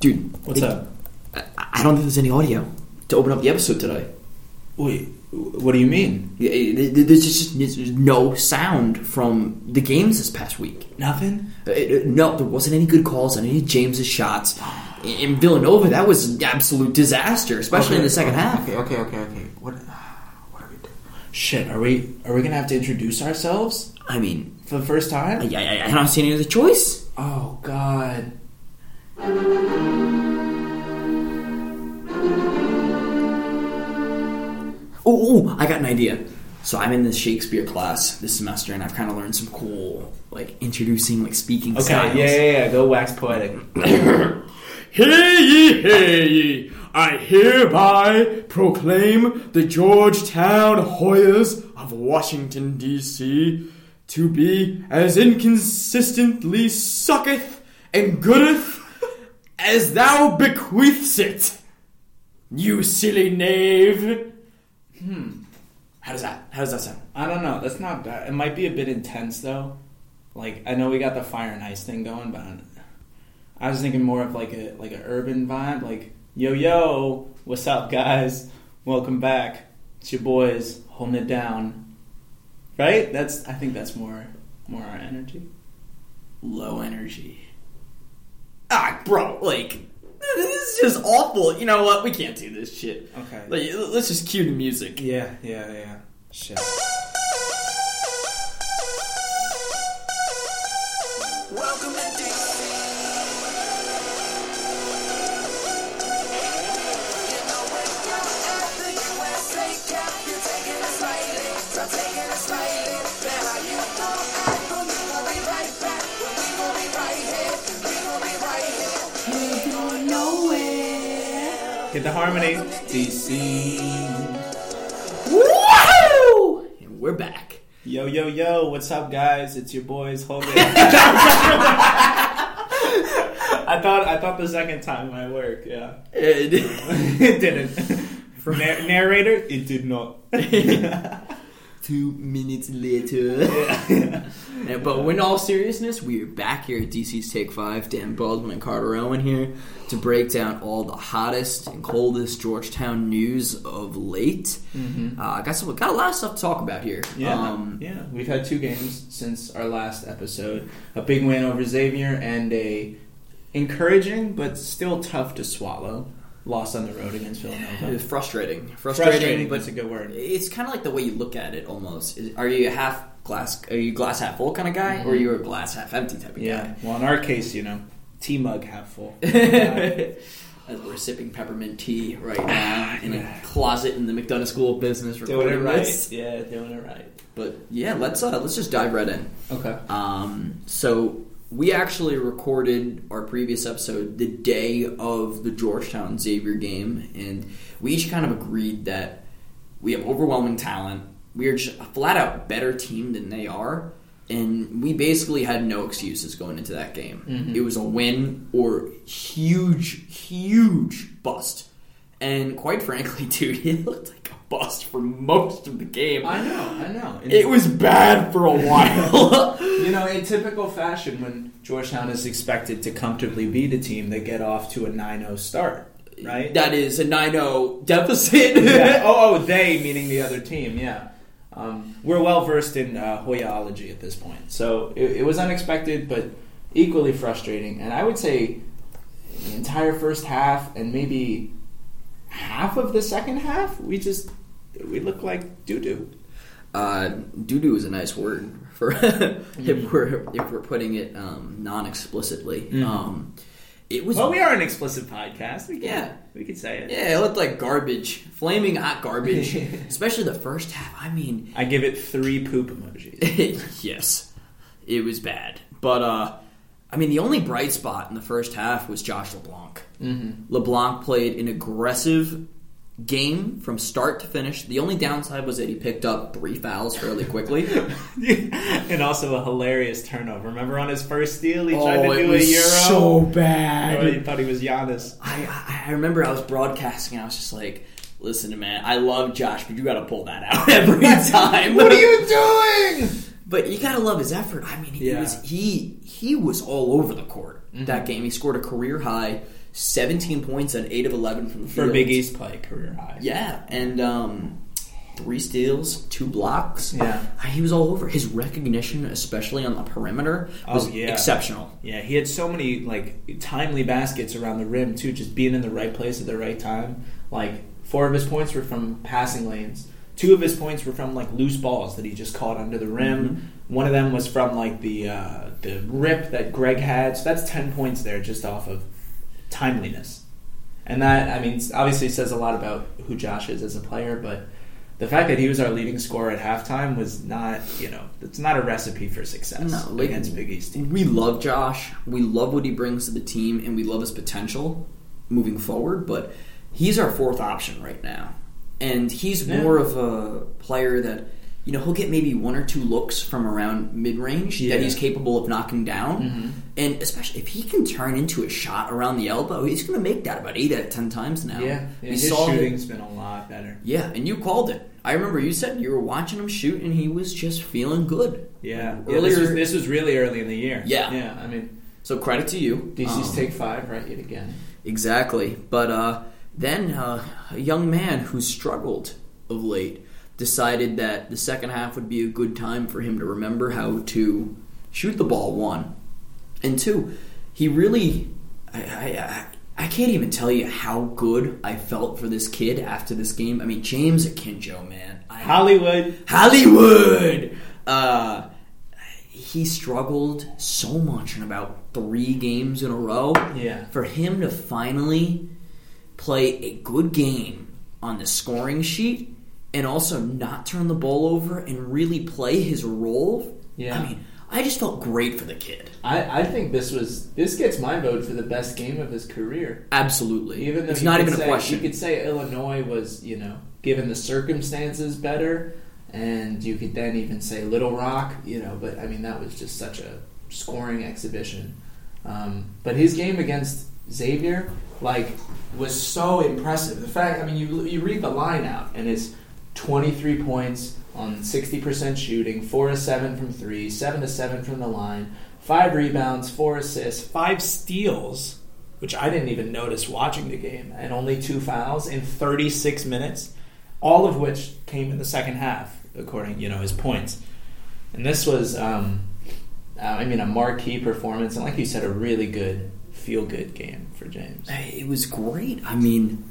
dude. What's it- up? I, I don't think there's any audio to open up the episode today. Wait, what do you mean? Yeah, it- it- There's just there's no sound from the games this past week. Nothing. Uh, it- no, there wasn't any good calls on any of James's shots. In Villanova, that was an absolute disaster, especially in the second half. Okay, okay, okay, okay. What? What are we doing? Shit, are we are we gonna have to introduce ourselves I mean, for the first time? I, I, I don't see any other choice. Oh God. Oh, I got an idea. So I'm in this Shakespeare class this semester, and I've kind of learned some cool, like introducing, like speaking Okay, styles. yeah, yeah, yeah. Go wax poetic. Hear ye, hear ye! I hereby proclaim the Georgetown Hoyas of Washington, D.C. to be as inconsistently sucketh and goodeth as thou bequeathst it. You silly knave! Hmm. How does that? How does that sound? I don't know. That's not bad. It might be a bit intense though. Like I know we got the fire and ice thing going, but I was thinking more of like a like an urban vibe. Like yo yo, what's up guys? Welcome back. It's your boys holding it down. Right? That's I think that's more more our energy. Low energy. Ah, bro, like this is just awful. You know what? We can't do this shit. Okay. Like, let's just cue the music. Yeah, yeah, yeah. Shit. Get the harmony. DC. Woo! And we're back. Yo yo yo, what's up guys? It's your boys holding. I thought I thought the second time might work. Yeah. And- it didn't. Nar- narrator, it did not. Two minutes later. Yeah, but in all seriousness, we're back here at DC's Take Five. Dan Baldwin and Carter Owen here to break down all the hottest and coldest Georgetown news of late. Uh, I got some, got a lot of stuff to talk about here. Yeah, Um, yeah. We've had two games since our last episode: a big win over Xavier and a encouraging but still tough to swallow loss on the road against Villanova. It's frustrating. Frustrating, Frustrating, but that's a good word. It's kind of like the way you look at it. Almost, are you a half glass? Are you glass half full kind of guy, or are you a glass half empty type of guy? Yeah. Well, in our case, you know, tea mug half full. As we're sipping peppermint tea right now in a closet in the McDonough School of Business, doing it right. this. Yeah, doing it right. But yeah, let's uh, let's just dive right in. Okay. Um, so we actually recorded our previous episode the day of the Georgetown Xavier game, and we each kind of agreed that we have overwhelming talent. We are just a flat out better team than they are, and we basically had no excuses going into that game. Mm-hmm. It was a win or huge, huge bust. And quite frankly, dude, it looked bust for most of the game. I know, I know. It was bad for a while. You know, in typical fashion, when Georgetown is expected to comfortably beat a team, they get off to a 9-0 start, right? That is a 9-0 deficit. yeah. Oh, oh, they meaning the other team. Yeah, um, we're well versed in uh, Hoyology at this point, so it, it was unexpected, but equally frustrating. And I would say the entire first half and maybe half of the second half, we just we look like doo doo. Uh, doo-doo is a nice word for if we're if we're putting it um, non-explicitly. Um, it was Well, we are an explicit podcast. We can, Yeah. we could say it. yeah, it looked like garbage, flaming hot garbage, especially the first half. I mean, I give it three poop emojis. yes, it was bad. But uh, I mean, the only bright spot in the first half was Josh LeBlanc. Mm-hmm. LeBlanc played an aggressive game from start to finish. The only downside was that he picked up three fouls fairly quickly. and also a hilarious turnover. Remember on his first steal, he tried oh, to it do a euro. so bad. Oh, he thought he was Giannis. I, I remember I was broadcasting. I was just like, "Listen, man, I love Josh, but you got to pull that out every time." What are you doing? But you gotta love his effort. I mean, he Yeah. was he he was all over the court that mm-hmm. game. He scored a career high, seventeen points on eight of eleven from the field. For. Big East play, career high. Yeah, and um, three steals, two blocks. Yeah. he was all over. His recognition, especially on the perimeter, was Oh, yeah. exceptional. Yeah, he had so many like timely baskets around the rim too, just being in the right place at the right time. Like four of his points were from passing lanes. Two of his points were from like loose balls that he just caught under the rim. One of them was from like the uh, the rip that Greg had. So that's ten points there just off of timeliness. And that I mean obviously says a lot about who Josh is as a player, but the fact that he was our leading scorer at halftime was not, you know, it's not a recipe for success No, like- against Big East teams. We love Josh. We love what he brings to the team, and we love his potential moving forward. But he's our fourth option right now, and he's Yeah. more of a player that you know he'll get maybe one or two looks from around mid range Yeah. that he's capable of knocking down, Mhm. and especially if he can turn into a shot around the elbow, he's going to make that about eight out of ten times now. Yeah, yeah his shooting's been a lot better. Yeah, and you called it. I remember you said you were watching him shoot, and he was just feeling good. Yeah, yeah Earlier- this, was, this was really early in the year. Yeah. yeah. I mean, So credit to you. DC's Um, take five, right? Yet again. Exactly. But uh, then uh, a young man who struggled of late decided that the second half would be a good time for him to remember how to shoot the ball, one. And two, he really. I, I, I, can't even tell you how good I felt for this kid after this game. I mean, James Akinjo, man. I, Hollywood. Hollywood. Uh, he struggled so much in about three games in a row. Yeah. For him to finally play a good game on the scoring sheet and also not turn the ball over and really play his role. Yeah. I mean, I just felt great for the kid. I, I think this was this gets my vote for the best game of his career. Absolutely. Even though it's not even a question. You could say Illinois was, you know, given the circumstances, better, and you could then even say Little Rock, you know. But I mean, that was just such a scoring exhibition. Um, but his game against Xavier, like, was so impressive. The fact, I mean, you you read the line out, and it's twenty three points on sixty percent shooting, four to seven from three, seven to seven from the line, five rebounds, four assists, five steals which I didn't even notice watching the game, and only two fouls in 36 minutes, all of which came in the second half, according you know his points. And this was, um, uh, I mean, a marquee performance, and like you said, a really good feel good game for James. It was great. I mean,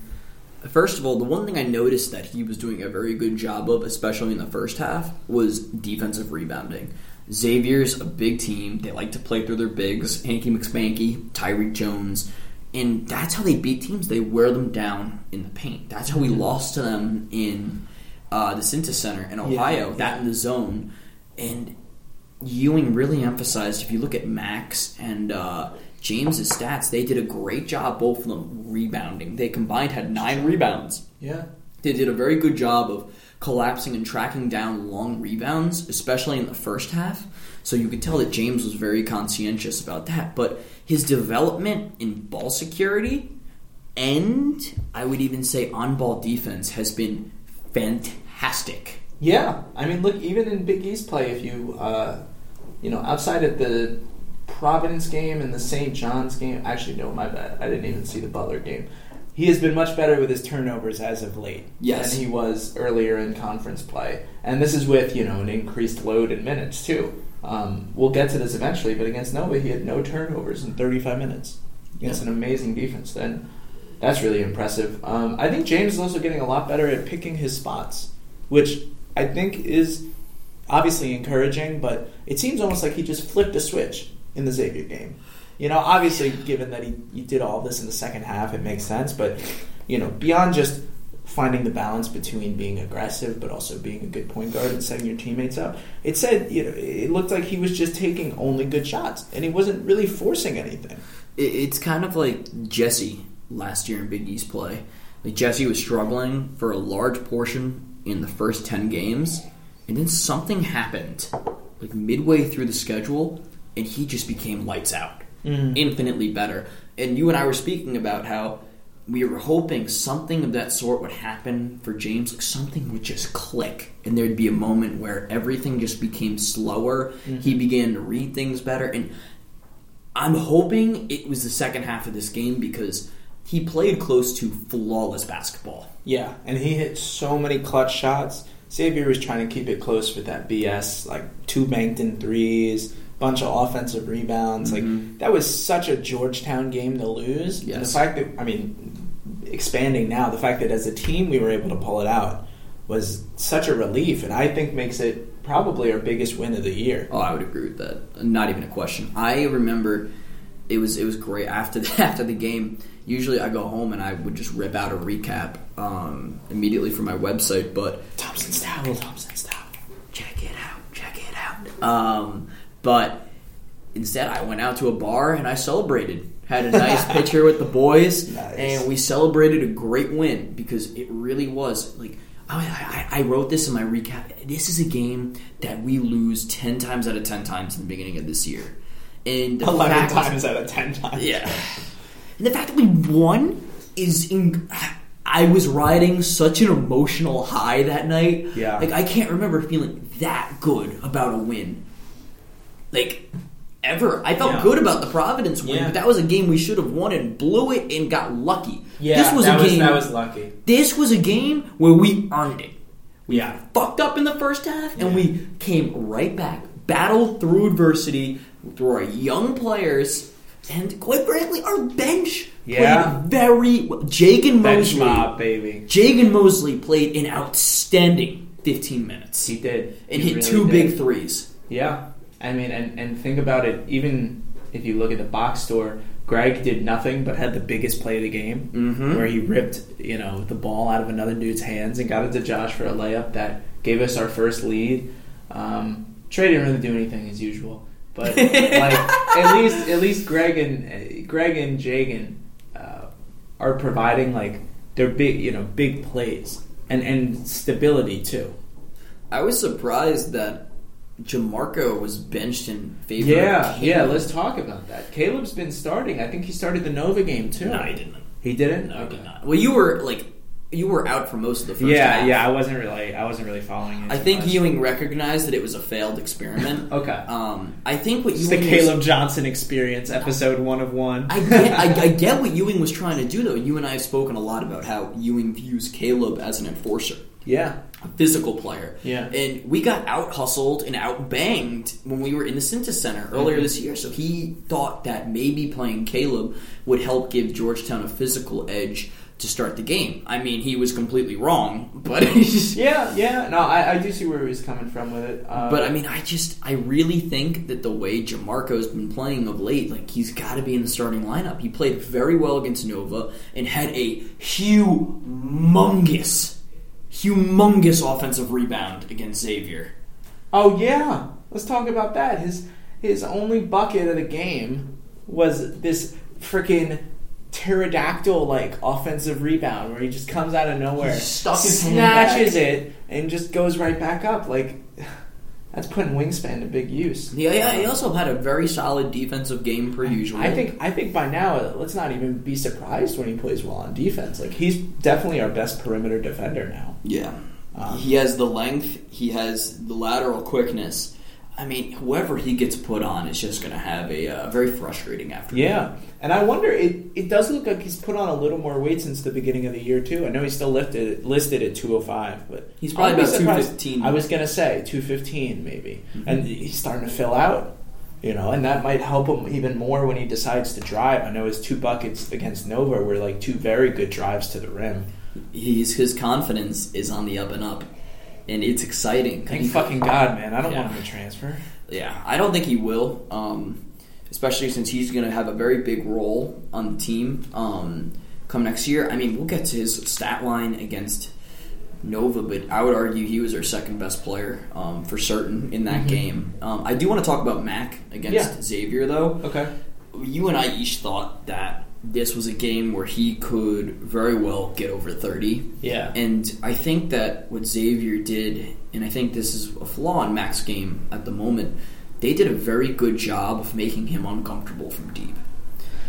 first of all, the one thing I noticed that he was doing a very good job of, especially in the first half, was defensive rebounding. Xavier's a big team. They like to play through their bigs. Hanky McSpanky, Tyrique Jones. And that's how they beat teams. They wear them down in the paint. That's how we lost to them in uh, the Cintas Center in Ohio, that in the zone. And Ewing really emphasized, if you look at Max and uh, James's stats, they did a great job, both of them, rebounding. They combined had nine rebounds. Yeah, They did a very good job of collapsing and tracking down long rebounds, especially in the first half. So you could tell that James was very conscientious about that. But his development in ball security and I would even say on ball defense has been fantastic. yeah. I mean, look, even in Big East play, if you, uh, you know, outside of the Providence game and the St. John's game, actually, no, my bad, I didn't even see the Butler game. He has been much better with his turnovers as of late Yes. than he was earlier in conference play, and this is with you know an increased load in minutes too. Um, we'll get to this eventually, but against Nova, he had no turnovers in 35 minutes against an amazing defense. Then that's really impressive. Um, I think James is also getting a lot better at picking his spots, which I think is obviously encouraging. But it seems almost like he just flipped a switch in the Xavier game. You know, obviously, given that he, he did all this in the second half, it makes sense. But you know, beyond just finding the balance between being aggressive but also being a good point guard and setting your teammates up. It said, you know, it looked like he was just taking only good shots and he wasn't really forcing anything. It's kind of like Jesse last year in Big East play. Like Jesse was struggling for a large portion in the first ten games, and then something happened, like midway through the schedule, and he just became lights out, Mhm. infinitely better. And you and I were speaking about how we were hoping something of that sort would happen for James. Like something would just click, and there'd be a moment where everything just became slower. He began to read things better, and I'm hoping it was the second half of this game because he played close to flawless basketball. Yeah, and he hit so many clutch shots. Xavier was trying to keep it close with that BS, like two banked in threes, bunch of offensive rebounds. Like that was such a Georgetown game to lose. And the fact that I mean, expanding now, the fact that as a team we were able to pull it out was such a relief, and I think makes it probably our biggest win of the year. Oh, I would agree with that. Not even a question. I remember it was it was great after the, after the game. Usually, I go home and I would just rip out a recap um, immediately from my website. But Thompson's towel, Thompson's towel. check it out, check it out. Um, but instead, I went out to a bar and I celebrated. Had a nice picture with the boys, Nice. and we celebrated a great win because it really was like. I, I, I wrote this in my recap. This is a game that we lose ten times out of ten times in the beginning of this year, and the Eleven fact- times out of ten times. yeah. And the fact that we won is. In, I was riding such an emotional high that night. Yeah. Like, I can't remember feeling that good about a win. Like, ever. I felt Yeah. good about the Providence win, Yeah. but that was a game we should have won and blew it and got lucky. Yeah, this was that a was game. that was lucky. this was a game where we earned it We Yeah, fucked up in the first half, and we came right back, battled through adversity through our young players, and quite frankly, our bench Yeah. played very well. Jagan bench Mosley, mob, baby. Jagan Mosley played an outstanding 15 minutes He did, and He hit really two did. big threes. Yeah, I mean, and and think about it. Even if you look at the box score, Greg did nothing but had the biggest play of the game, Mhm. where he ripped you know the ball out of another dude's hands and got it to Josh for a layup that gave us our first lead. Um, Trey didn't really do anything as usual, but like at least at least Greg and uh, Greg and Jagan uh, are providing like their big you know big plays and and stability too. I was surprised that Jamorko was benched in favor Yeah, of yeah. Let's talk about that. Kaleb's been starting. I think he started the Nova game too. No, he didn't. He didn't. No, he did not. Well, you were like, you were out for most of the first Yeah, half. yeah. I wasn't really. I wasn't really following it. I think much. Ewing recognized that it was a failed experiment. Okay. Um, I think what It's the Ewing was- Kaleb Johnson experience, episode one of one. I get, I, I get what Ewing was trying to do, though. You and I have spoken a lot about how Ewing views Kaleb as an enforcer, yeah, a physical player. Yeah. And we got out hustled and out banged when we were in the Cintas Center earlier Mhm. this year. So he thought that maybe playing Kaleb would help give Georgetown a physical edge to start the game. I mean, he was completely wrong, but yeah, yeah. No, I, I do see where he was coming from with it. Uh, But I mean, I just I really think that the way Jamorko's been playing of late, like he's got to be in the starting lineup. He played very well against Nova and had a humongous, humongous offensive rebound against Xavier. oh yeah, let's talk about that. His his only bucket of the game was this freaking pterodactyl like offensive rebound where he just comes out of nowhere, He stuck his snatches it, and just goes right back up. Like that's putting wingspan to big use. Yeah, yeah. He also had a very solid defensive game per usual. I think I think by now uh, let's not even be surprised when he plays well on defense. Like he's definitely our best perimeter defender now. Yeah. Um, he has the length, he has the lateral quickness. I mean, whoever he gets put on is just going to have a uh, very frustrating afternoon. Yeah, and I wonder it. It does look like he's put on a little more weight since the beginning of the year too. I know he's still lifted listed at two hundred five, but He's probably about surprised. 215. I was gonna say two fifteen maybe, Mm-hmm. and he's starting to fill out. You know, and that might help him even more when he decides to drive. I know his two buckets against Nova were like two very good drives to the rim. He's his confidence is on the up and up, and it's exciting. Thank fucking God, man! I don't Yeah. want him to transfer. Yeah, I don't think he will, um, especially since he's going to have a very big role on the team um, come next year. I mean, we'll get to his stat line against Nova, but I would argue he was our second best player um, for certain in that game. Um, I do want to talk about Mac against Yeah. Xavier, though. Okay. You and I each thought that this was a game where he could very well get over 30. Yeah. And I think that what Xavier did, and I think this is a flaw in Mac's game at the moment, they did a very good job of making him uncomfortable from deep.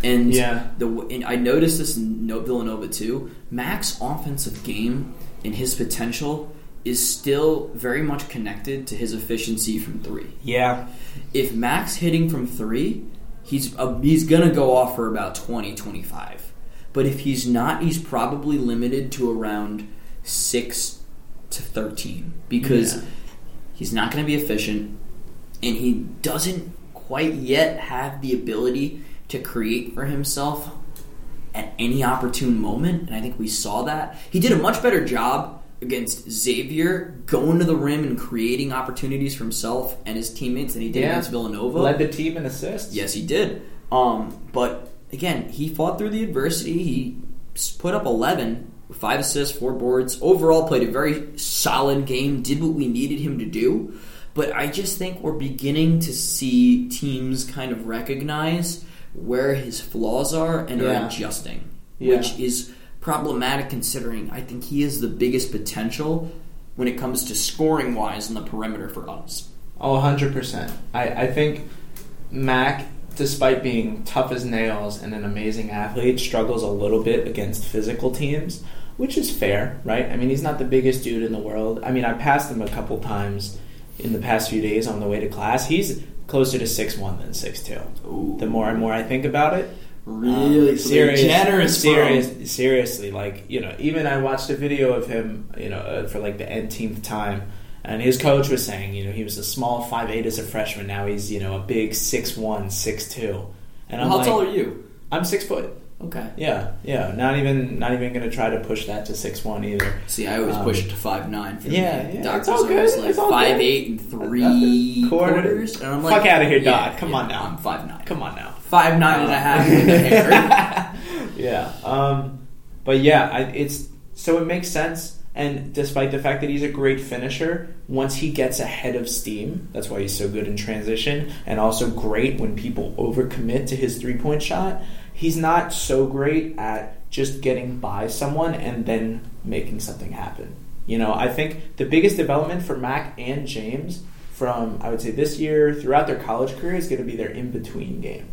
And Yeah. the and I noticed this in No- Villanova too. Mac's offensive game and his potential is still very much connected to his efficiency from three. Yeah. If Mac's hitting from three, he's uh, he's gonna go off for about 20, 25. But if he's not, he's probably limited to around six to thirteen because Yeah. he's not going to be efficient, and he doesn't quite yet have the ability to create for himself at any opportune moment. And I think we saw that he did a much better job against Xavier going to the rim and creating opportunities for himself and his teammates than he did Yeah. against Villanova. Led the team in assists. Yes, he did. Um, but again, he fought through the adversity. He put up 11, with five assists, four boards. Overall, played a very solid game. Did what we needed him to do. But I just think we're beginning to see teams kind of recognize where his flaws are and Yeah. are adjusting, Yeah. which is problematic considering I think he is the biggest potential when it comes to scoring wise on the perimeter for us. Oh, 100%. I, I think Mac, despite being tough as nails and an amazing athlete, struggles a little bit against physical teams, which is fair, right? I mean, he's not the biggest dude in the world. I mean, I passed him a couple times in the past few days on the way to class. He's closer to 6'1 than 6'2. Ooh. The more and more I think about it, Really Um, serious, generous, serious, seriously. Like you know, even I watched a video of him, you know, uh, for like the nth time, and his coach was saying, you know, he was a small five eight as a freshman. Now he's you know a big six one, six two, and I'm How like, tall are you? I'm six foot. Okay. Yeah, yeah. Not even, not even going to try to push that to six one either. See, I always Um, push it to five nine. For yeah, me. yeah, Doctors it's all good, like it's all five good. eight and three Quarter. quarters, and I'm like, Fuck outta here, yeah, dog. Come yeah, on now. I'm five nine. Come on now. Five nine and a half with a hair. yeah. Um, but yeah, I, it's so it makes sense. And despite the fact that he's a great finisher, once he gets ahead of steam, that's why he's so good in transition, and also great when people overcommit to his three point shot. He's not so great at just getting by someone and then making something happen. You know, I think the biggest development for Mac and James from I would say this year throughout their college career is going to be their in between game.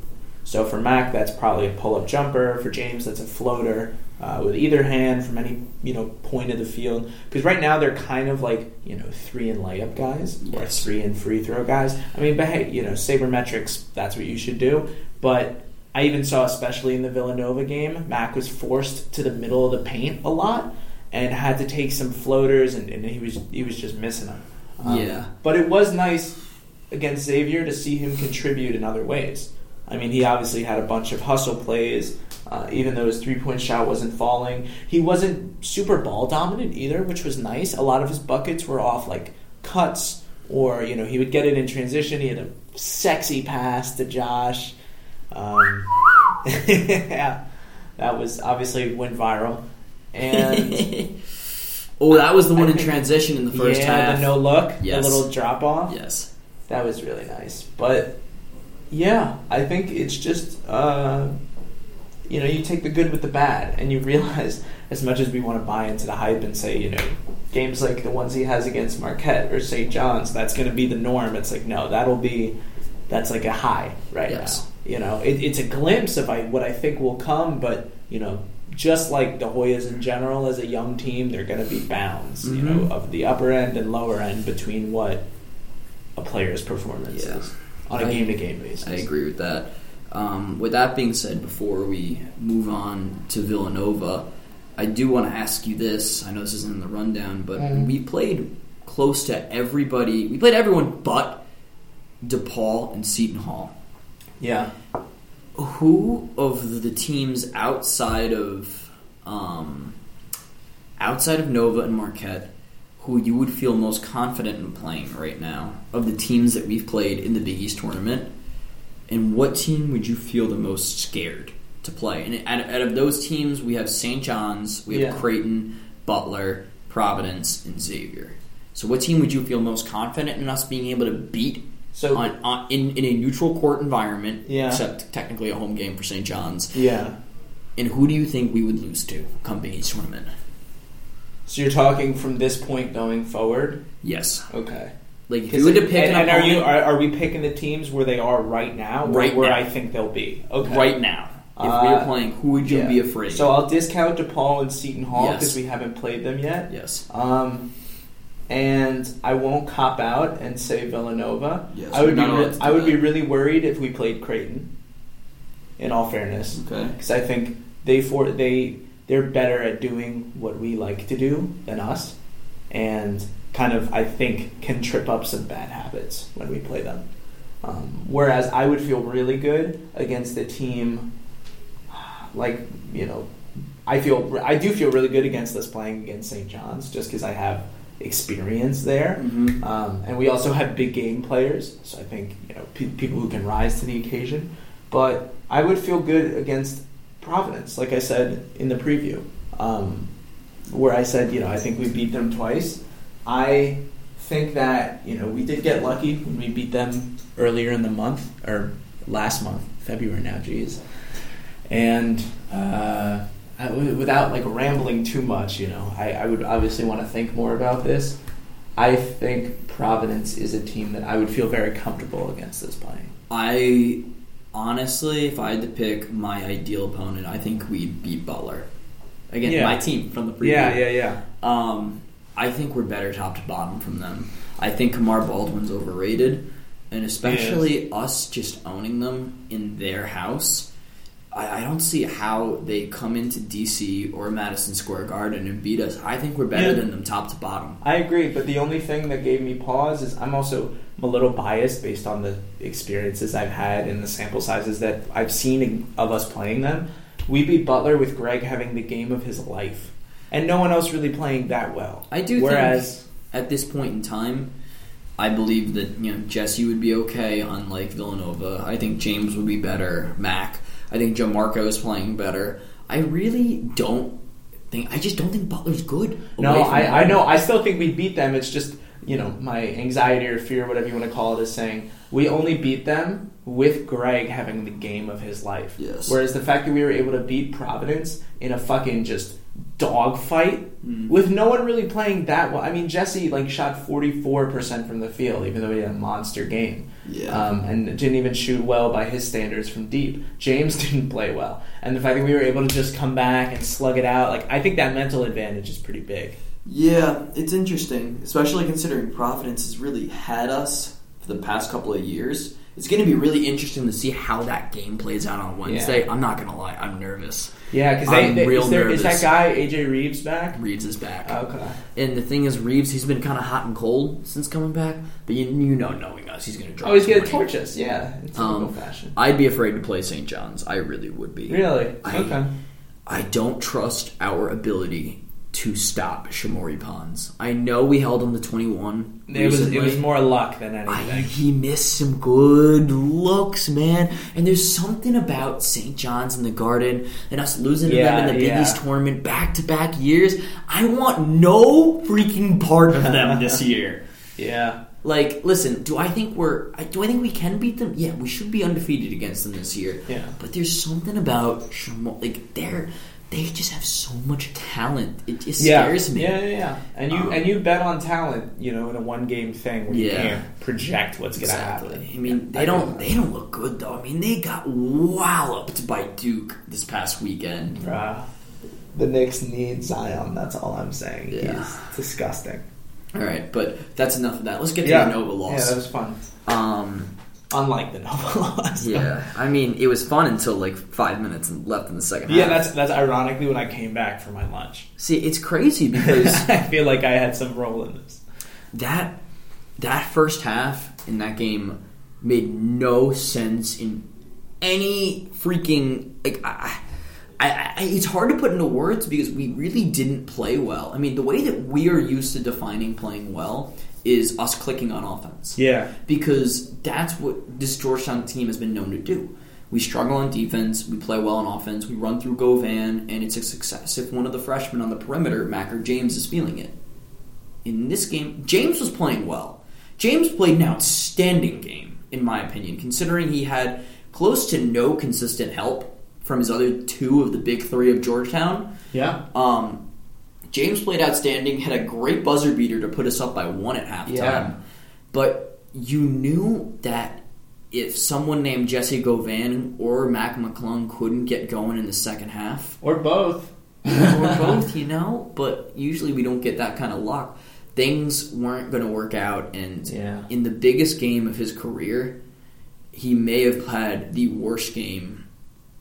So for Mac, that's probably a pull-up jumper. For James, that's a floater uh, with either hand from any you know point of the field. Because right now they're kind of like you know three and layup guys or three and free throw guys. I mean, but hey, you know sabermetrics, that's what you should do. But I even saw, especially in the Villanova game, Mac was forced to the middle of the paint a lot and had to take some floaters, and, and he was he was just missing them. Um, Yeah. but it was nice against Xavier to see him contribute in other ways. I mean, he obviously had a bunch of hustle plays, uh, even though his three point shot wasn't falling. He wasn't super ball dominant either, which was nice. A lot of his buckets were off like cuts, or you know, he would get it in transition. He had a sexy pass to Josh. Um, yeah, that was obviously went viral. And oh, that was the one I in think- transition in the first yeah, half. the no look, Yes. the little drop off. yes. That was really nice. But yeah, I think it's just uh, you know, you take the good with the bad and you realize as much as we want to buy into the hype and say, you know, games like the ones he has against Marquette or St. John's, that's going to be the norm. It's like, no, that'll be that's like a high right Yes. now. You know, it, it's a glimpse of I, what I think will come, but you know, just like the Hoyas in general as a young team, they're going to be bounds, you Mhm. know, of the upper end and lower end between what a player's performance Yeah. is on a I- game to game basis. I agree with that. Um, with that being said, before we move on to Villanova, I do want to ask you this. I know this isn't in the rundown, but Mhm. we played close to everybody. We played everyone but DePaul and Seton Hall. Yeah. Who of the teams outside of um, outside of Nova and Marquette, who you would feel most confident in playing right now of the teams that we've played in the Big East tournament, and what team would you feel the most scared to play? And out, out of those teams, we have St. John's, we have Yeah. Creighton, Butler, Providence, and Xavier. So, what team would you feel most confident in us being able to beat So on, on in, in a neutral court environment, Yeah. except technically a home game for St. John's. yeah. And who do you think we would lose to come Big East tournament? So you're talking from this point going forward. Yes, Okay. like if you were to pick and, an and are you are, are we picking the teams where they are right now, or Right where now. I think they'll be? Okay. right now, If we Uh, were playing, who would you Yeah. be afraid? So I'll discount DePaul and Seton Hall Yes. because we haven't played them yet. yes. Um, and I won't cop out and say Villanova. Yes, I would be we're not allowed re- I would be really worried if we played Creighton. In all fairness, Okay. because I think they for they they're better at doing what we like to do than us, and kind of I think can trip up some bad habits when we play them. Um, whereas I would feel really good against a team like you know I feel I do feel really good against us playing against St. John's just because I have experience there. Mhm. Um, and we also have big game players, so I think you know pe- people who can rise to the occasion. But I would feel good against Providence, like I said in the preview, um, where I said you know I think we beat them twice. I think that you know we did get lucky when we beat them earlier in the month or last month, February now. Geez, and uh, without like rambling too much, you know, I, I would obviously want to think more about this. I think Providence is a team that I would feel very comfortable against this playing. I honestly, if I had to pick my ideal opponent, I think we'd beat Butler. Again, Yeah. my team from the preview. yeah. Yeah, yeah. Um, I think we're better top to bottom from them. I think Kamar Baldwin's overrated, and especially us just owning them in their house. I, I don't see how they come into DC or Madison Square Garden and beat us. I think we're better Yeah. than them top to bottom. I agree, but the only thing that gave me pause is I'm also a little biased based on the experiences I've had and the sample sizes that I've seen of us playing them. We beat Butler with Greg having the game of his life, and no one else really playing that well. I do Whereas, think at this point in time, I believe that you know Jesse would be okay, on like Villanova. I think James would be better. Mac. I think Jamorko is playing better. I really don't think. I just don't think Butler's good. no, I, I know. I still think we beat them. It's just you know my anxiety or fear, whatever you want to call it, is saying we only beat them with Greg having the game of his life. Yes. Whereas the fact that we were able to beat Providence in a fucking just dogfight Mm. with no one really playing that well. I mean, Jesse like shot forty four percent from the field, even though he had a monster game. Yeah. Um, and didn't even shoot well by his standards from deep. James didn't play well, and the fact that we were able to just come back and slug it out, like I think that mental advantage is pretty big. Yeah, it's interesting, especially considering Providence has really had us for the past couple of years. It's going to be really interesting to see how that game plays out on Wednesday. I'm not going to lie, I'm nervous. Yeah, because they, I'm they, real is, there, is that guy AJ Reeves back? Reeves is back. Okay. And the thing is, Reeves, he's been kind of hot and cold since coming back. But you, you know, knowing us, he's going to drop. Oh, he's gonna torch us. Yeah, typical Um, fashion. I'd be afraid to play St. John's. I really would be. Really? I- okay. I don't trust our ability to stop Shamorie Ponds. I know we held him to 21. It was it was more luck than I, anything. he missed some good looks, man. And there's something about St. John's in the Garden and us losing to Yeah, them in the Big yeah. East tournament back to back years. I want no freaking part of them this year. yeah. Like, listen, do I think we're? Do I think we can beat them? Yeah, we should be undefeated against them this year. Yeah. But there's something about like they're they just have so much talent. It just Yeah. scares me. Yeah, yeah, yeah. And you Um, and you bet on talent, you know, in a one game thing where you can't project what's gonna Exactly. happen. I mean, they I don't agree. they don't look good though. I mean, they got walloped by Duke this past weekend. Bruh. The Knicks need Zion. That's all I'm saying. Yeah. He's disgusting. All right, but that's enough of that. Let's get to Yeah. the Nova loss. Yeah, that was fun. um, Unlike the Nova loss. yeah, I mean, it was fun until like five minutes left in the second Yeah, half. that's that's ironically when I came back for my lunch. See, it's crazy because I feel like I had some role in this. that that first half in that game made no sense in any freaking like I, I, I, it's hard to put into words because we really didn't play well. I mean, the way that we are used to defining playing well is us clicking on offense. Yeah. because that's what this Georgetown team has been known to do. We struggle on defense, we play well on offense, we run through Govan, and it's a success if one of the freshmen on the perimeter, Mac or James, is feeling it. In this game, James was playing well. James played an outstanding game, in my opinion, considering he had close to no consistent help from his other two of the big three of Georgetown. Yeah. Um, James played outstanding, had a great buzzer beater to put us up by one at halftime. Yeah. But you knew that if someone named Jesse Govan or Mac McClung couldn't get going in the second half, or both. or both, you know. But usually we don't get that kind of luck. Things weren't going to work out, and Yeah. in the biggest game of his career, he may have had the worst game,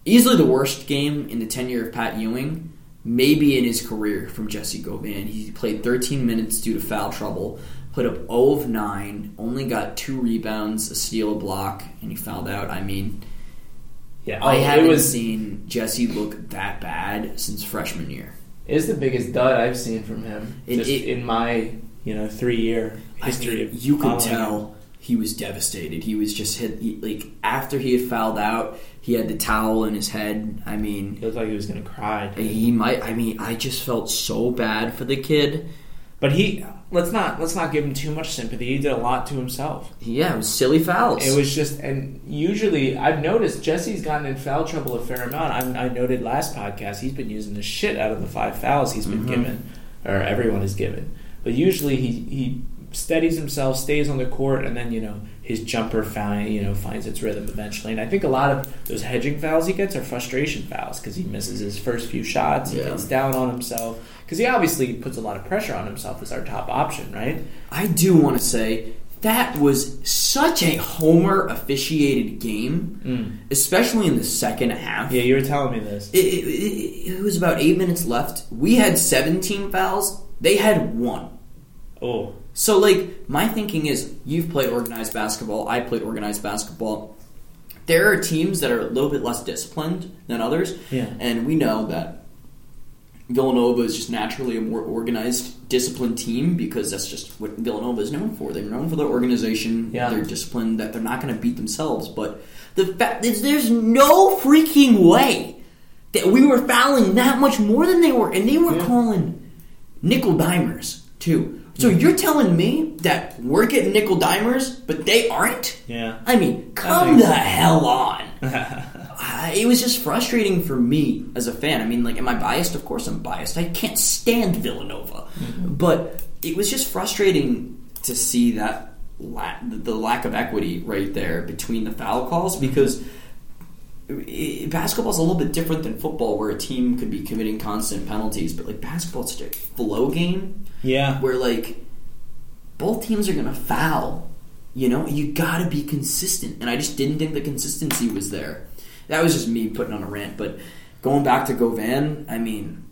easily the worst game in the tenure of Pat Ewing, maybe in his career from Jesse Govan. He played 13 minutes due to foul trouble, put up 0 of 9, only got two rebounds, a steal, a block, and he fouled out. I mean, Yeah, I oh, haven't was seen Jesse look that bad since freshman year. is the biggest dud I've seen from him It- just it- in my you know three year I history. mean, of you could tell he was devastated. He was just hit he, like after he had fouled out. He had the towel in his head. I mean, He looked like he was going to cry. he might. I mean, I just felt so bad for the kid. But he let's not let's not give him too much sympathy. He did a lot to himself. Yeah, it was silly fouls. It was just, and usually I've noticed Jesse's gotten in foul trouble a fair amount. I, I noted last podcast he's been using the shit out of the five fouls he's been Mhm. given, or everyone is given. But usually he he steadies himself, stays on the court, and then you know his jumper find you know finds its rhythm eventually. And I think a lot of those hedging fouls he gets are frustration fouls because he misses his first few shots. He Yeah. gets down on himself because he obviously puts a lot of pressure on himself as our top option, right? I do want to say that was such a homer officiated game, mm. especially in the second half. Yeah, you were telling me this. It, it, it, it was about eight minutes left. We had 17 fouls. They had one. Oh, So, like, my thinking is you've played organized basketball, I played organized basketball. There are teams that are a little bit less disciplined than others, Yeah. and we know that Villanova is just naturally a more organized, disciplined team because that's just what Villanova is known for. They're known for their organization, Yeah. they're disciplined, that they're not going to beat themselves. But the fact is, there's no freaking way that we were fouling that much more than they were, and they were Yeah. calling nickel dimers too. So you're telling me that we're getting nickel dimers, but they aren't? yeah. I mean, come the hell on. I, it was just frustrating for me as a fan. I mean, like, am I biased? Of course I'm biased. I can't stand Villanova. But it was just frustrating to see that la- the lack of equity right there between the foul calls because i- basketball's a little bit different than football where a team could be committing constant penalties, but like basketball's such a flow game Yeah. where like both teams are gonna foul. You know, you gotta be consistent, and I just didn't think the consistency was there. That was just me putting on a rant. But going back to Govan, I mean,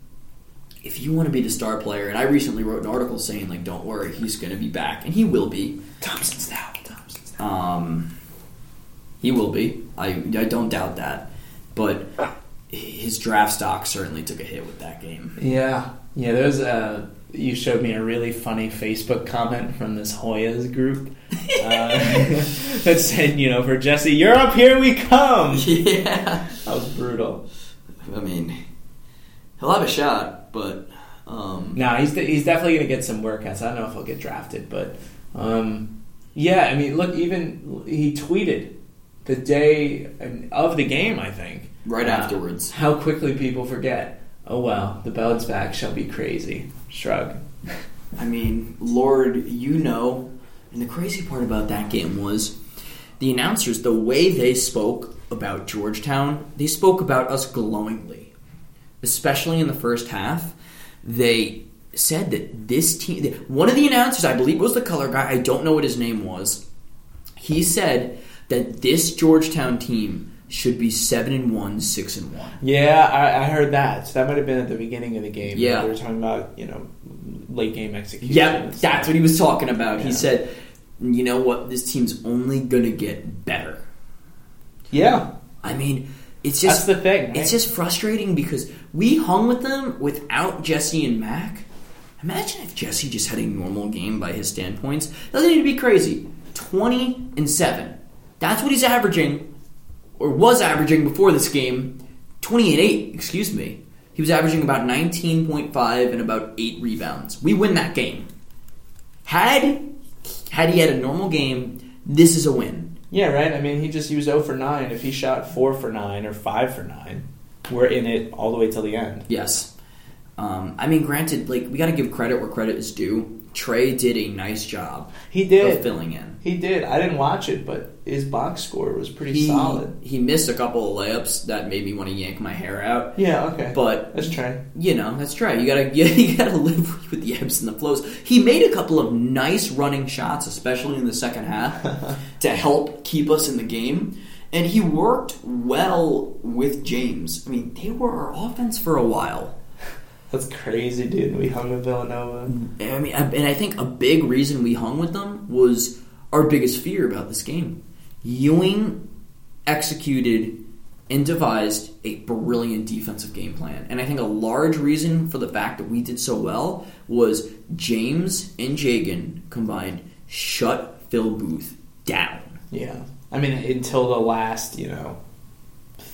if you want to be the star player, and I recently wrote an article saying like, don't worry, he's gonna be back, and he will be. Thompson's out. Thompson's out. Um, he will be. I I don't doubt that, but his draft stock certainly took a hit with that game. Yeah. Yeah, there's a. You showed me a really funny Facebook comment from this Hoyas group uh, that said, you know, for Jesse, Europe, here we come. Yeah. That was brutal. I mean, he'll have a shot, but um, No, he's de- he's definitely going to get some workouts. I don't know if he'll get drafted, but um, yeah, I mean, look, even he tweeted the day of the game. I think right Uh, afterwards. How quickly people forget. Oh well, the bounce back shall be crazy. Shrug. I mean, Lord, you know. And the crazy part about that game was the announcers, the way they spoke about Georgetown, they spoke about us glowingly. Especially in the first half. They said that this team, one of the announcers, I believe was the color guy, I don't know what his name was, he said that this Georgetown team should be 7 and 1, 6 and 1. Yeah, I, I heard that. So that might have been at the beginning of the game. Yeah. they were talking about you know late game execution. Yeah, that's what he was talking about. He said, "You know what? This team's only going to get better." Yeah, I mean, it's that's just the thing. right? it's just frustrating because we hung with them without Jesse and Mac. Imagine if Jesse just had a normal game by his standpoints. Doesn't need to be crazy. Twenty and seven. That's what he's averaging, or was averaging before this game. 28-8, Excuse me. He was averaging about nineteen point five and about eight rebounds. We win that game. Had had he had a normal game, this is a win. Yeah, right. I mean, he just used 0 for 9. If he shot 4 for 9 or 5 for 9, we're in it all the way till the end. Yes. Um, I mean, granted, like we got to give credit where credit is due. Trey did a nice job He of did. filling in. He did. I didn't watch it, but his box score was pretty He, solid. he missed a couple of layups that made me want to yank my hair out. Yeah. Okay. But That's Trey. you know that's right. You gotta you gotta live with the ebbs and the flows. He made a couple of nice running shots, especially in the second half, to help keep us in the game. And he worked well with James. I mean, they were our offense for a while. That's crazy, dude. We hung with Villanova. I mean, and I think a big reason we hung with them was our biggest fear about this game. Ewing executed and devised a brilliant defensive game plan. And I think a large reason for the fact that we did so well was James and Jagan combined shut Phil Booth down. Yeah. I mean, until the last, you know,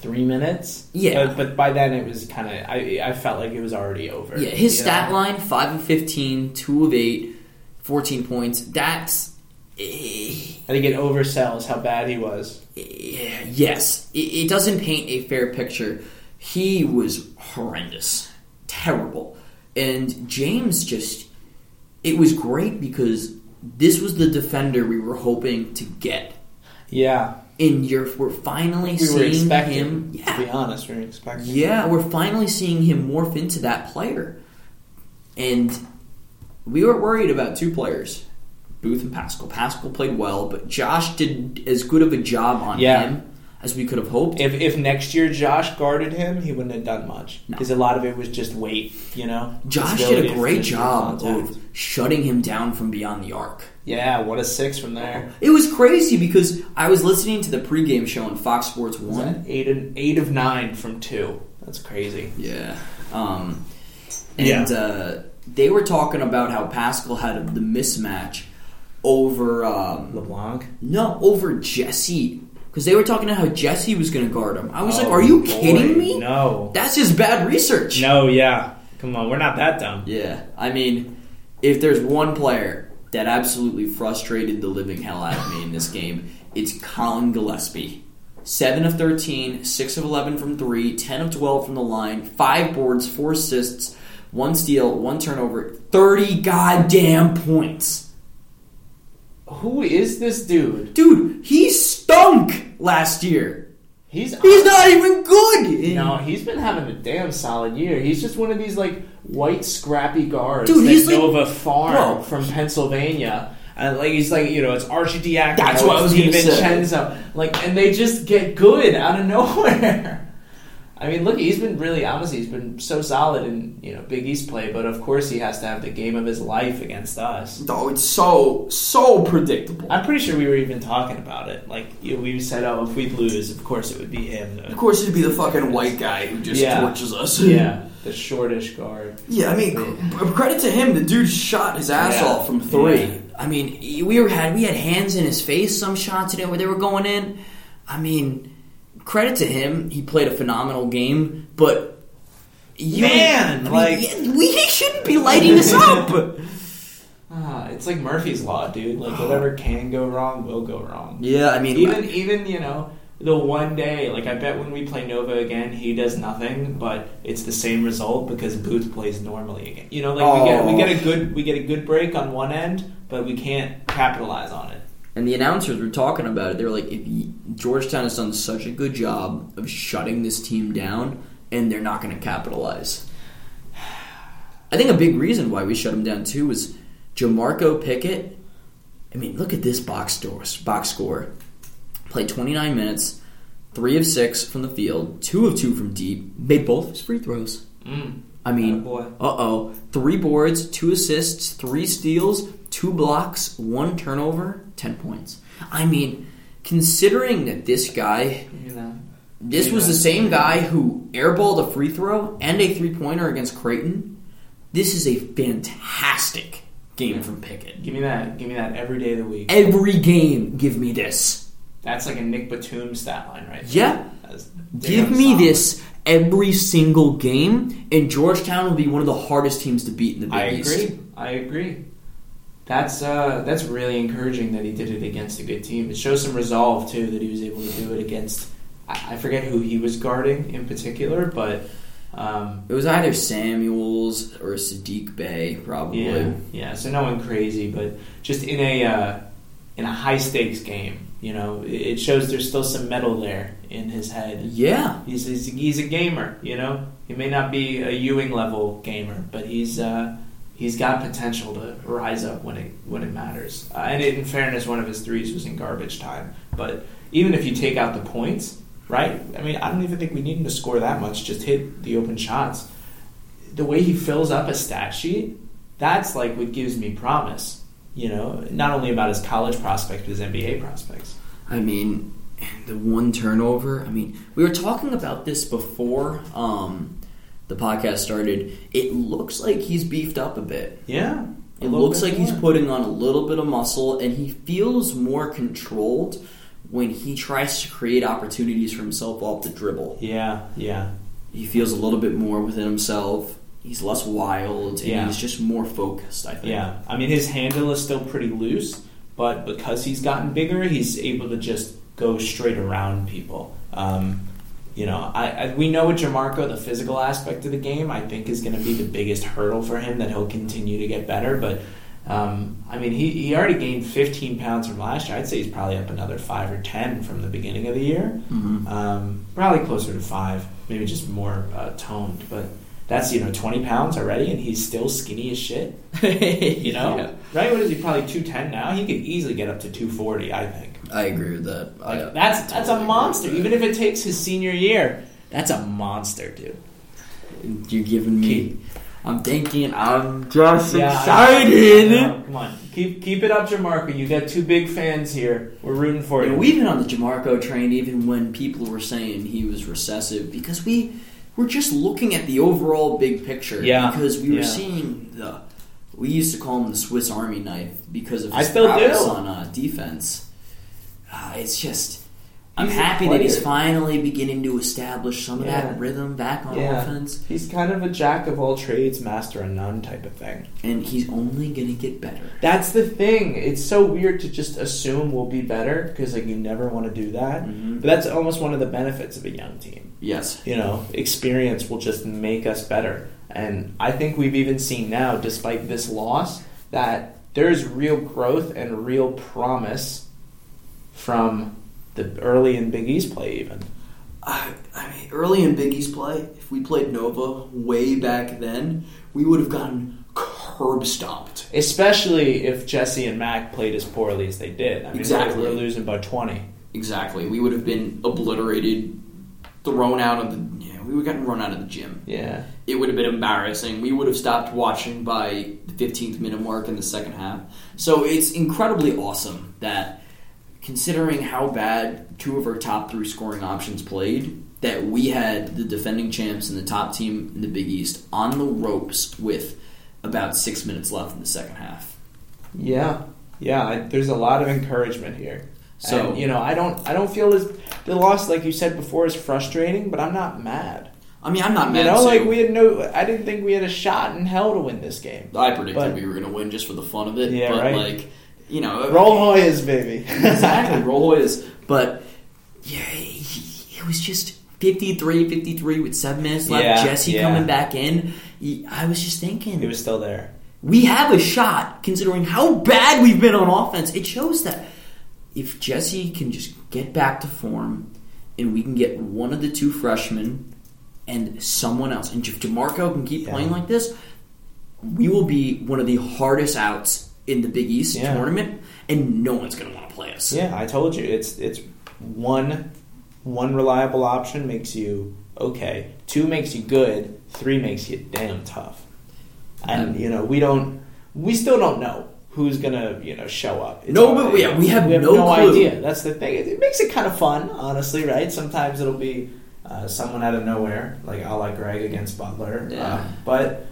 three minutes. Yeah. But, but by then it was kind of. I I felt like it was already over. Yeah, his stat know? line 5 of 15, 2 of 8, 14 points. That's. eh, I think it oversells how bad he was. Yes, it, it doesn't paint a fair picture. He was horrendous, terrible, and James just. It was great because this was the defender we were hoping to get, Yeah. And you're we're finally We seeing him. To be Yeah, honest, we were expecting. yeah, we're finally seeing him morph into that player, and we were worried about two players. Booth and Paschall. Paschall played well, but Josh did as good of a job on Yeah. him as we could have hoped. If, if next year Josh guarded him, he wouldn't have done much No. because a lot of it was just weight. You know, Josh did a great job of shutting him down from beyond the arc. Yeah, what a six from there. It was crazy because I was listening to the pregame show on Fox Sports One. eight and eight of nine from two. That's crazy. Yeah. Um, and Yeah. uh, they were talking about how Paschall had the mismatch over um, LeBlanc. no over Jesse because they were talking about how Jesse was going to guard him. I was like, Oh, "Are you boy, kidding me? No. That's just bad research." No, yeah. Come on, we're not that dumb. Yeah, I mean, if there's one player that absolutely frustrated the living hell out of me in this game, it's Collin Gillespie. 7 of 13, 6 of 11 from 3, 10 of 12 from the line, 5 boards, 4 assists, 1 steal, 1 turnover, 30 goddamn points. Who is this dude? Dude, he stunk last year. He's He's not even good. No, he's been having a damn solid year. He's just one of these like white scrappy guards Dude, that he's like- Nova farm Bro. from Pennsylvania. And like he's like you know it's Arcidiacono, That's what I was. Vincenzo, like and they just get good out of nowhere. I mean, look, he's been really honestly, he's been so solid in you know Big East play, but of course he has to have the game of his life against us. Oh, it's so, so predictable. I'm pretty sure we were even talking about it. Like you know, we said, oh, if we'd lose, of course it would be him. Of course, it'd be the fucking white guy who just Yeah. torches us. yeah, the shortish guard. Yeah, I mean, credit to him. The dude shot his ass Yeah. off from three. Yeah. I mean, we were had we had hands in his face. Some shots in it where they were going in. I mean, credit to him. He played a phenomenal game, but you, Man, I mean, like- we shouldn't be lighting this up. Ah, it's like Murphy's law, dude. Like whatever can go wrong will go wrong. yeah, I mean, Even even you know the one day, like I bet when we play Nova again, he does nothing, but it's the same result because Booth plays normally again. You know, like we get we Oh. get a good we get a good break on one end, but we can't capitalize on it. And the announcers were talking about it. They were like, if you, Georgetown has done such a good job of shutting this team down, and they're not going to capitalize. I think a big reason why we shut them down too was Jamorko Pickett. I mean, look at this box score. Box score. Played 29 minutes, three of six from the field, two of two from deep. Made both his free throws. Mm. I mean, uh oh. Three boards, two assists, three steals, two blocks, one turnover, ten points. I mean, considering that this guy, You know, this was the same guy who airballed a free throw and a three pointer against Creighton, this is a fantastic game from Pickett. give me that. Give me that every day of the week. Every game, give me this. That's like a Nick Batum stat line, right? Yeah. Give me solid. this every single game, and Georgetown will be one of the hardest teams to beat in the Big East. I East. agree. I agree. That's uh, that's really encouraging that he did it against a good team. It shows some resolve too that he was able to do it against. I, I forget who he was guarding in particular, but Um, It was either Samuels or Saddiq Bey, probably. yeah, yeah. So no one crazy, but just in a uh, in a high stakes game, you know, it it shows there's still some metal there in his head. Yeah. He's, he's he's a gamer, you know. He may not be a Ewing level gamer, but he's uh, he's got potential to rise up when it when it matters. Uh, and in fairness, one of his threes was in garbage time. But even if you take out the points, right? I mean, I don't even think we need him to score that much. Just hit the open shots. The way he fills up a stat sheet, that's like what gives me promise. You know, not only about his college prospects, but his NBA prospects. I mean, the one turnover. I mean, we were talking about this before um, the podcast started. It looks like he's beefed up a bit. Yeah, a It looks like he's putting on a little bit of muscle, and he feels more controlled when he tries to create opportunities for himself off the dribble. Yeah, yeah. He feels a little bit more within himself. He's less wild, and Yeah. he's just more focused. I think. Yeah, I mean his handle is still pretty loose, but because he's gotten bigger, he's able to just go straight around people. Um, you know, I, I we know with Jamorko the physical aspect of the game I think is going to be the biggest hurdle for him that he'll continue to get better. But um, I mean he, he already gained 15 pounds from last year. I'd say he's probably up another five or 10 from the beginning of the year. Mhm. Um, probably closer to five, maybe just more uh, toned, but. That's you know twenty pounds already, and he's still skinny as shit. You know, Yeah. right? What is he? Probably two ten now. He could easily get up to two forty. I think. I agree with that. I- Like that's that's a monster. Even if it takes his senior year, that's a monster, dude. you're giving me, I'm thinking, I'm just I know, excited. I. Come on, keep keep it up, Jamorko. You got two big fans here. We're rooting for You you. know, we've been on the Jamorko train even when people were saying he was recessive because we were just looking at the overall big picture. Yeah, Because we were yeah. seeing the. We used to call him the Swiss Army knife because of I his still prowess do. on uh, defense. Uh, it's just. I'm He's happy that he's finally beginning to establish some of that rhythm back on Yeah. offense, He's kind of a jack of all trades, master of none type of thing. and he's only going to get better. That's the thing. It's so weird to just assume we'll be better because like you never want to do that. Mhm. But that's almost one of the benefits of a young team. Yes. you know, experience will just make us better. And I think we've even seen now, despite this loss, that there's real growth and real promise from the early in Big East play, even. I, I mean, early in Big East play, if we played Nova way back then, we would have gotten curb stomped. Especially if Jesse and Mac played as poorly as they did. I mean, Exactly. we're losing by 20. Exactly. We would have been obliterated, thrown out of the. Yeah, we would have gotten run out of the gym. Yeah. It would have been embarrassing. We would have stopped watching by the 15th minute mark in the second half. So it's incredibly awesome that, considering how bad two of our top three scoring options played, that we had the defending champs and the top team in the Big East on the ropes with about six minutes left in the second half. Yeah. Yeah, I, there's a lot of encouragement here. So- So you know, I don't, I don't feel as the loss, like you said before, is frustrating, but I'm not mad. I mean, I'm not mad. You know, too. like we had no. I didn't think we had a shot in hell to win this game. I predicted But- we were going to win just for the fun of it. Yeah, but right. like, you know, Roll Hoyas, baby. exactly. Roll is, but yeah, it was just 53, 53 with seven minutes left. Yeah, Jesse yeah. coming back in. He- I was just thinking, It was still there. we have a shot considering how bad we've been on offense. It shows that if Jesse can just get back to form, and we can get one of the two freshmen and someone else, and if Jamorko can keep Yeah. playing like this, we will be one of the hardest outs in the Big East Yeah. tournament, and no one's going to want to play us. Yeah, I told you. It's it's one one reliable option makes you okay. Two makes you good. Three makes you damn tough. And you know we don't. We still don't know who's gonna you know show up. It's No, but we- yeah, we have we have no no, idea. That's the thing. It, it makes it kind of fun, honestly, right? Sometimes it'll be uh, someone out of nowhere, like a la Greg against Butler. Yeah. Uh, but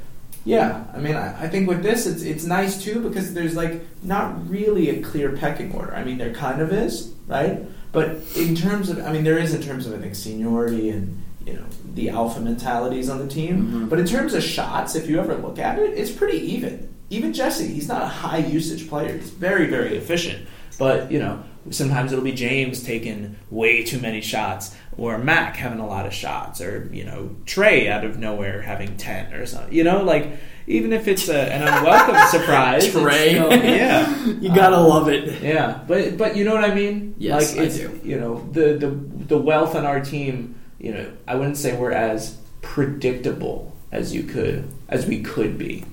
yeah, I mean, I, I think with this, it's it's nice too because there's like not really a clear pecking order. I mean, there kind of is, right? But in terms of, I mean, there is in terms of I think seniority and you know the alpha mentalities on the team. Mhm. But in terms of shots, if you ever look at it, it's pretty even. Even Jesse, he's not a high usage player. He's very very efficient. But you know, sometimes it'll be James taking way too many shots, or Mac having a lot of shots, or you know Trey out of nowhere having ten or something. You know, like even if it's a, an unwelcome surprise, Trey. still- yeah, You gotta um, love it. yeah, but but you know what I mean? Yes, like I do. You know the the the wealth on our team. You know, I wouldn't say we're as predictable as you could as we could be,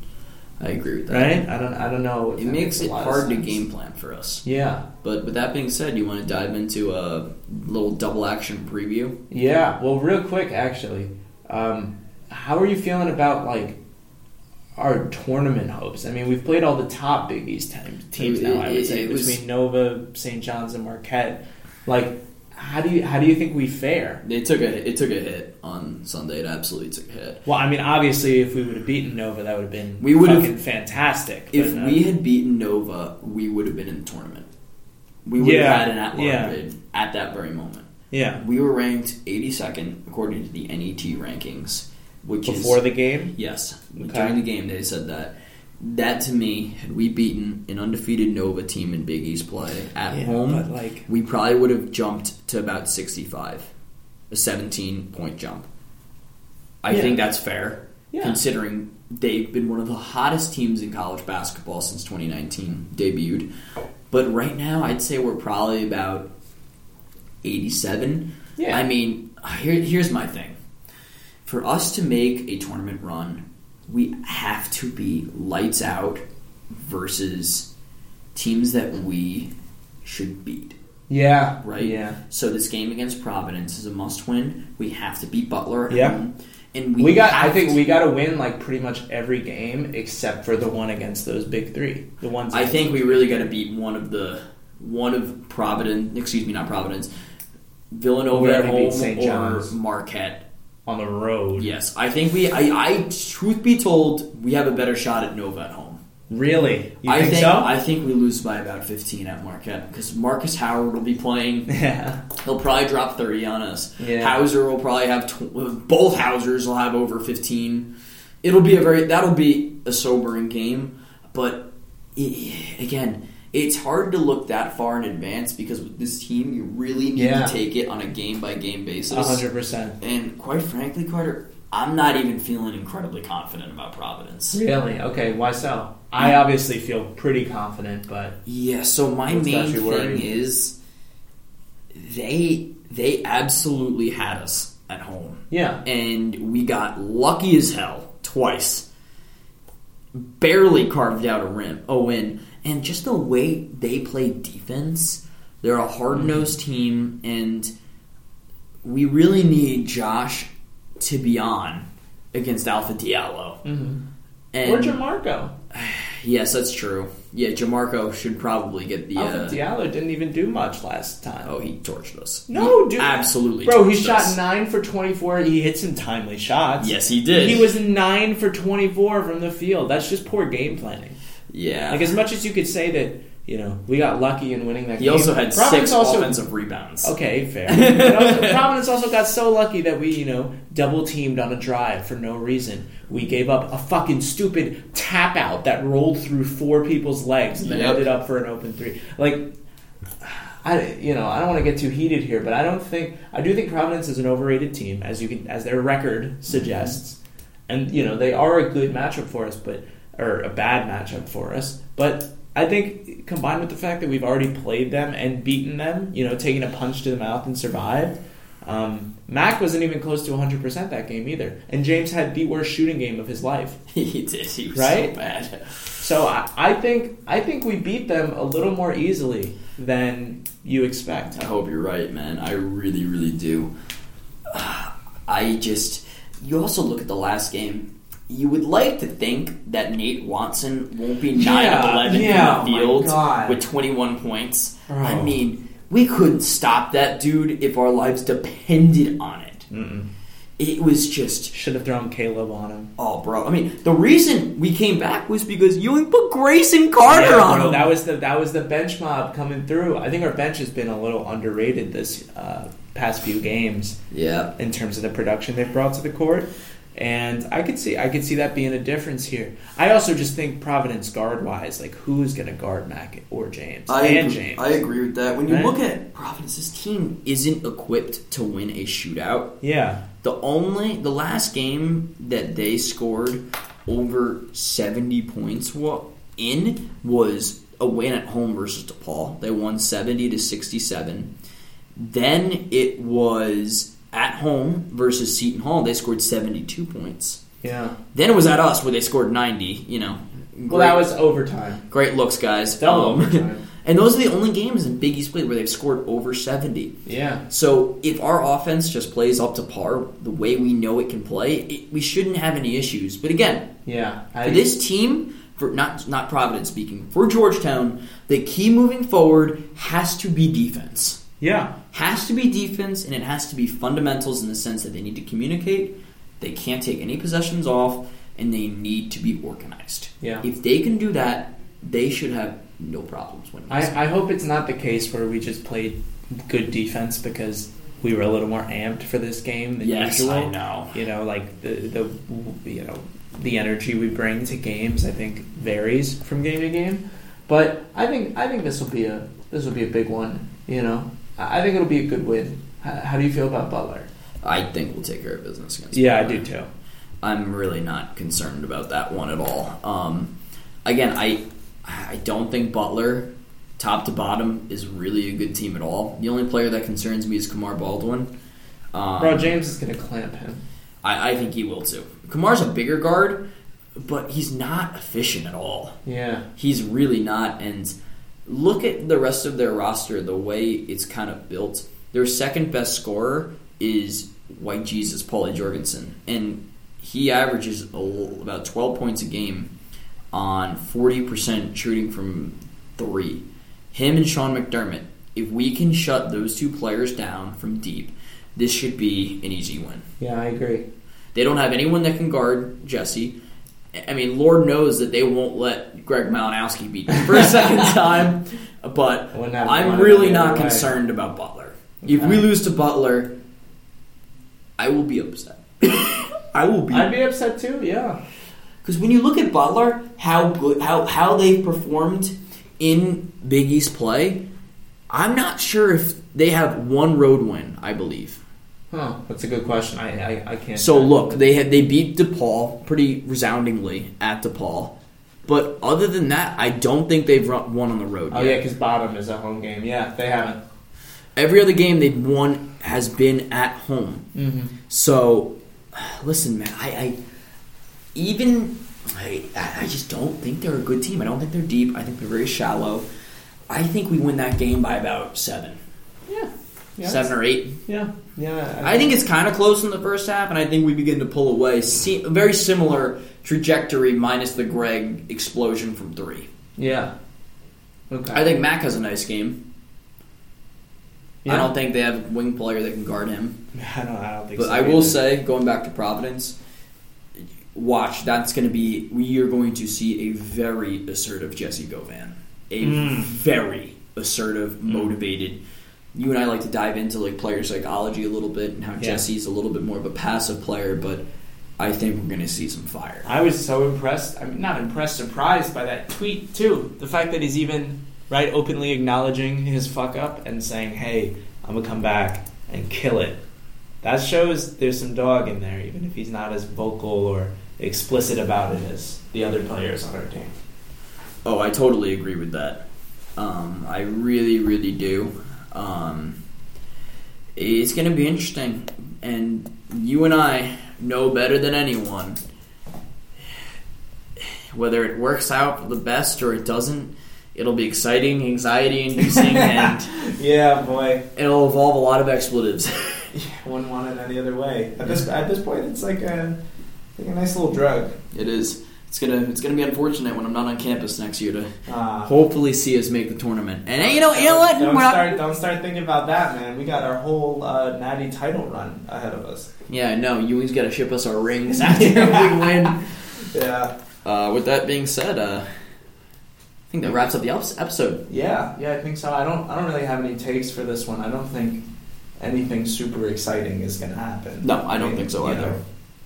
I agree with that. right? I don't I don't know. It that makes it hard to game plan for us. Yeah, But with that being said, you want to dive into a little double action preview? yeah. Well, real quick, actually, um, how are you feeling about like? Our tournament hopes. I mean, we've played all the top Big East te- teams now. I would It- say it was- between Nova, St. John's, and Marquette. Like, how do you how do you think we fare? It took a it took a hit on Sunday. It absolutely took a hit. Well, I mean, obviously, if we would have beaten Nova, that would have been We would have- fantastic. If we had beaten Nova, we would have been in the tournament. We would Yeah, have had an at large yeah. bid at that very moment. yeah, We were ranked 82nd according to the NET rankings, which before is the game, yes Okay. during the game they said that. That to me, had we beaten an undefeated Nova team in Big East play at Yeah, home, like- we probably would have jumped to about 65, a 17 point jump. I Yeah. think that's fair, Yeah. considering they've been one of the hottest teams in college basketball since 2019 debuted. But right now, I'd say we're probably about 87. Yeah. I mean, here, here's my thing. For us to make a tournament run, we have to be lights out versus teams that we should beat. yeah, Right. yeah. So this game against Providence is a must-win. We have to beat Butler. Yeah. and we, We, got. I think to- we got to win like pretty much every game except for the one against those big three. The ones I think we really got to beat one of the one of Providence. Excuse me, not Providence. Villanova at home St. or John's. Marquette. On the road. Yes, I think we. I, I truth be told, we have a better shot at Nova at home. Really? You I think, think so? I think we lose by about fifteen at Marquette because Markus Howard will be playing. yeah. He'll probably drop thirty on us. Yeah. Hauser will probably have tw- both Hausers will have over fifteen. It'll be a very that'll be a sobering game, but i again, it's hard to look that far in advance because with this team, you really need Yeah. to take it on a game by game basis. A hundred percent. And quite frankly, Carter, I'm not even feeling incredibly confident about Providence. Really? Okay. Why so? I obviously feel pretty confident, but Yeah, so my main thing worried? is they they absolutely had us at home. yeah. And we got lucky as hell twice. Barely carved out a rim a win. And just the way they play defense, they're a hard nosed Mm-hmm. team and we really need Josh to be on against Alpha Diallo. Mm-hmm. And Or Jamorko. yes, that's true. Yeah, Jamorko should probably get the. Alpha Uh, Diallo didn't even do much last time. oh, he torched us. No, He dude. absolutely. Bro, he shot us. nine for twenty-four. He hit some timely shots. Yes, he did. He was nine for twenty-four from the field. That's just poor game planning. Yeah. Like as much as you could say that, you know, we got lucky in winning that he game. He also had Providence six also- offensive rebounds. Okay, fair. Also, Providence also got so lucky that we, you know, double teamed on a drive for no reason. We gave up a fucking stupid tap out that rolled through four people's legs and then Yep. ended up for an open three. Like, I, you know, I don't want to get too heated here, but I don't think I do think Providence is an overrated team, as you can, as their record suggests, and you know they are a good matchup for us, but or a bad matchup for us, but. I think combined with the fact that we've already played them and beaten them, you know, taking a punch to the mouth and survived. Um, Mac wasn't even close to 100% that game either. And James had the worst shooting game of his life. he did. He was Right? so bad. So I, I think I think we beat them a little more easily than you expect. I hope you're right, man. I really, really do. I just. You also look at the last game. You would like to think that Nate Watson won't be 9 Yeah, of 11 yeah, in the field with 21 points. Bro. I mean, we couldn't stop that dude if our lives depended on it. Mm-mm. It was just Should have thrown Kaleb on him. Oh, bro! I mean, the reason we came back was because Ewing put Grayson Carter Yeah, on bro, him. that was the that was the bench mob coming through. I think our bench has been a little underrated this uh, past few games yeah, in terms of the production they've brought to the court. And I could see I could see that being a difference here. I also just think Providence guard wise, like who's going to guard Mac or James I and agree, James. I agree with that. When you Right? look at Providence's team, isn't equipped to win a shootout. Yeah, The only the last game that they scored over seventy points in was a win at home versus DePaul. They won seventy to sixty seven. Then it was at home versus Seton Hall. They scored seventy two points. yeah. Then it was at us where they scored ninety. You know, Well, that was overtime. great looks, guys. Double Um, overtime. and those are the only games in Big East play where they've scored over seventy. Yeah, So if our offense just plays up to par the way we know it can play, it, we shouldn't have any issues. But again, yeah. for this team, for not not Providence speaking, for Georgetown, the key moving forward has to be defense. Yeah, Has to be defense, and it has to be fundamentals in the sense that they need to communicate. They can't take any possessions off, and they need to be organized. yeah. If they can do that, they should have no problems winning. I, I hope it's not the case where we just played good defense because we were a little more amped for this game than yes, usual. I know. You know, like the the you know the energy we bring to games, I think varies from game to game. But I think I think this will be a this will be a big one. You know, I I think it'll be a good win. How, how do you feel about Butler? I think we'll take care of business against. Yeah, I do too. I'm really not concerned about that one at all. Um, again, I I don't think Butler, top to bottom, is really a good team at all. The only player that concerns me is Kamar Baldwin. Um, Bro, James is gonna clamp him. I, I think he will too. Kamar's a bigger guard, but he's not efficient at all. Yeah, He's really not. And look at the rest of their roster, the way it's kind of built. Their second best scorer is White Jesus, Paulie Jorgensen. And he averages about 12 points a game on 40% shooting from three. Him and Sean McDermott, if we can shut those two players down from deep, this should be an easy win. yeah, I agree. They don't have anyone that can guard Jesse. I mean, Lord knows that they won't let Greg Malinowski beat them for a second time. But I wouldn't have I'm really not other way. concerned about Butler. If we lose to Butler, I will be upset. I will be I'd be upset too. Yeah, because when you look at Butler, how good, how how they performed in Big East play, I'm not sure if they have one road win. I believe. Huh? That's a good question. I I, I can't. So look, they had they beat DePaul pretty resoundingly at DePaul, but other than that, I don't think they've run, won on the road. Oh yet. yeah, because bottom is a home game. Yeah, they haven't. Every other game they've won has been at home. Mm-hmm. So, listen, man, I, I even I, I just don't think they're a good team. I don't think they're deep. I think they're very shallow. I think we win that game by about seven, Yeah. Yeah. seven or eight. Yeah. Yeah. I think it's kind of close in the first half, and I think we begin to pull away. See, a very similar trajectory, minus the Greg explosion from three. Yeah. Okay. I think Mac has a nice game. Yeah. I don't think they have a wing player that can guard him. I don't. I don't think. But so I will say, going back to Providence, watch. That's going to be. We are going to see a very assertive Jesse Govan. A Mm. very assertive, motivated. You and I like to dive into like player psychology a little bit and how Yeah. Jesse's a little bit more of a passive player, but I think we're going to see some fire. I was so impressed. I'm not impressed, surprised by that tweet too. The fact that he's even right openly acknowledging his fuck up and saying, "Hey, I'm gonna come back and kill it." That shows there's some dog in there, even if he's not as vocal or explicit about it as the other players on our team. Oh, I totally agree with that. Um, I really, really do. Um, it's going to be interesting, and you and I know better than anyone whether it works out for the best or it doesn't. It'll be exciting, anxiety-inducing, and Yeah, boy. it'll involve a lot of expletives. yeah, Wouldn't want it any other way. At this at this point, it's like a like a nice little drug. it is. It's gonna. It's gonna be unfortunate when I'm not on campus next year to Uh, hopefully see us make the tournament. And you know, you know what? Don't We're not- start, don't start thinking about that, man. We got our whole uh, natty title run ahead of us. Yeah, no, Ewing's got to ship us our rings after we win. Yeah, Uh, with that being said, uh, I think that wraps up the episode. yeah, yeah. I think so. I don't. I don't really have any takes for this one. I don't think anything super exciting is going to happen. No, I don't think so either.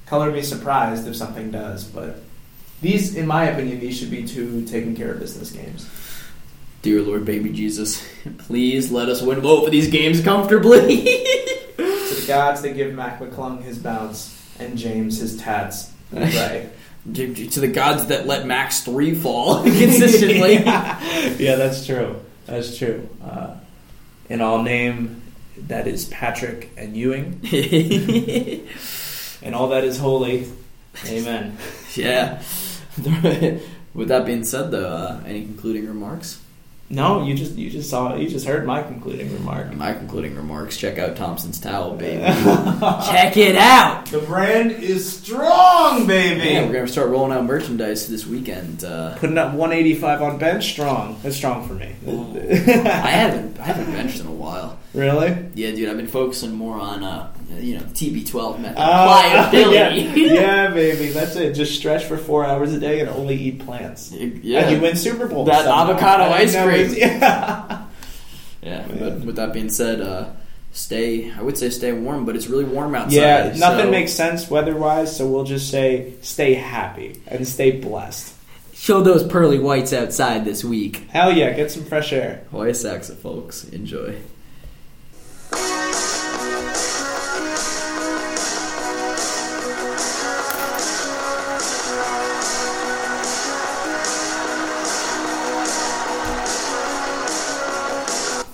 color me surprised if something does. But these, in my opinion, these should be two taking care of business games. Dear Lord, baby Jesus, please let us win both of these games comfortably. To the gods that give Mac McClung his bounce and James his tats. Right. to to the gods that let Max three fall consistently. yeah, that's true. That's true. Uh, in all name, that is Patrick and Ewing, and all that is holy. Amen. yeah. With that being said, though, uh, any concluding remarks? No, you just you just saw you just heard my concluding remark. My concluding remarks. Check out Thompson's towel, baby. Check it out. The brand is strong, baby. Yeah, we're gonna start rolling out merchandise this weekend. Uh, Putting up 185 on bench, strong. That's strong for me. I haven't I haven't benched in a while. really? Yeah, dude, I've been focusing more on uh, you know TB12 method, Uh, yeah, yeah, baby. That's it. Just stretch for four hours a day and only eat plants. yeah. And you win Super Bowl. That somehow. avocado ice cream. Yeah. Yeah, but with that being said, uh, stay. I would say stay warm, but it's really warm outside. Yeah, nothing so- makes sense weather-wise, so we'll just say stay happy and stay blessed. Show those pearly whites outside this week. Hell yeah, get some fresh air. Hoya Saxa, folks. Enjoy.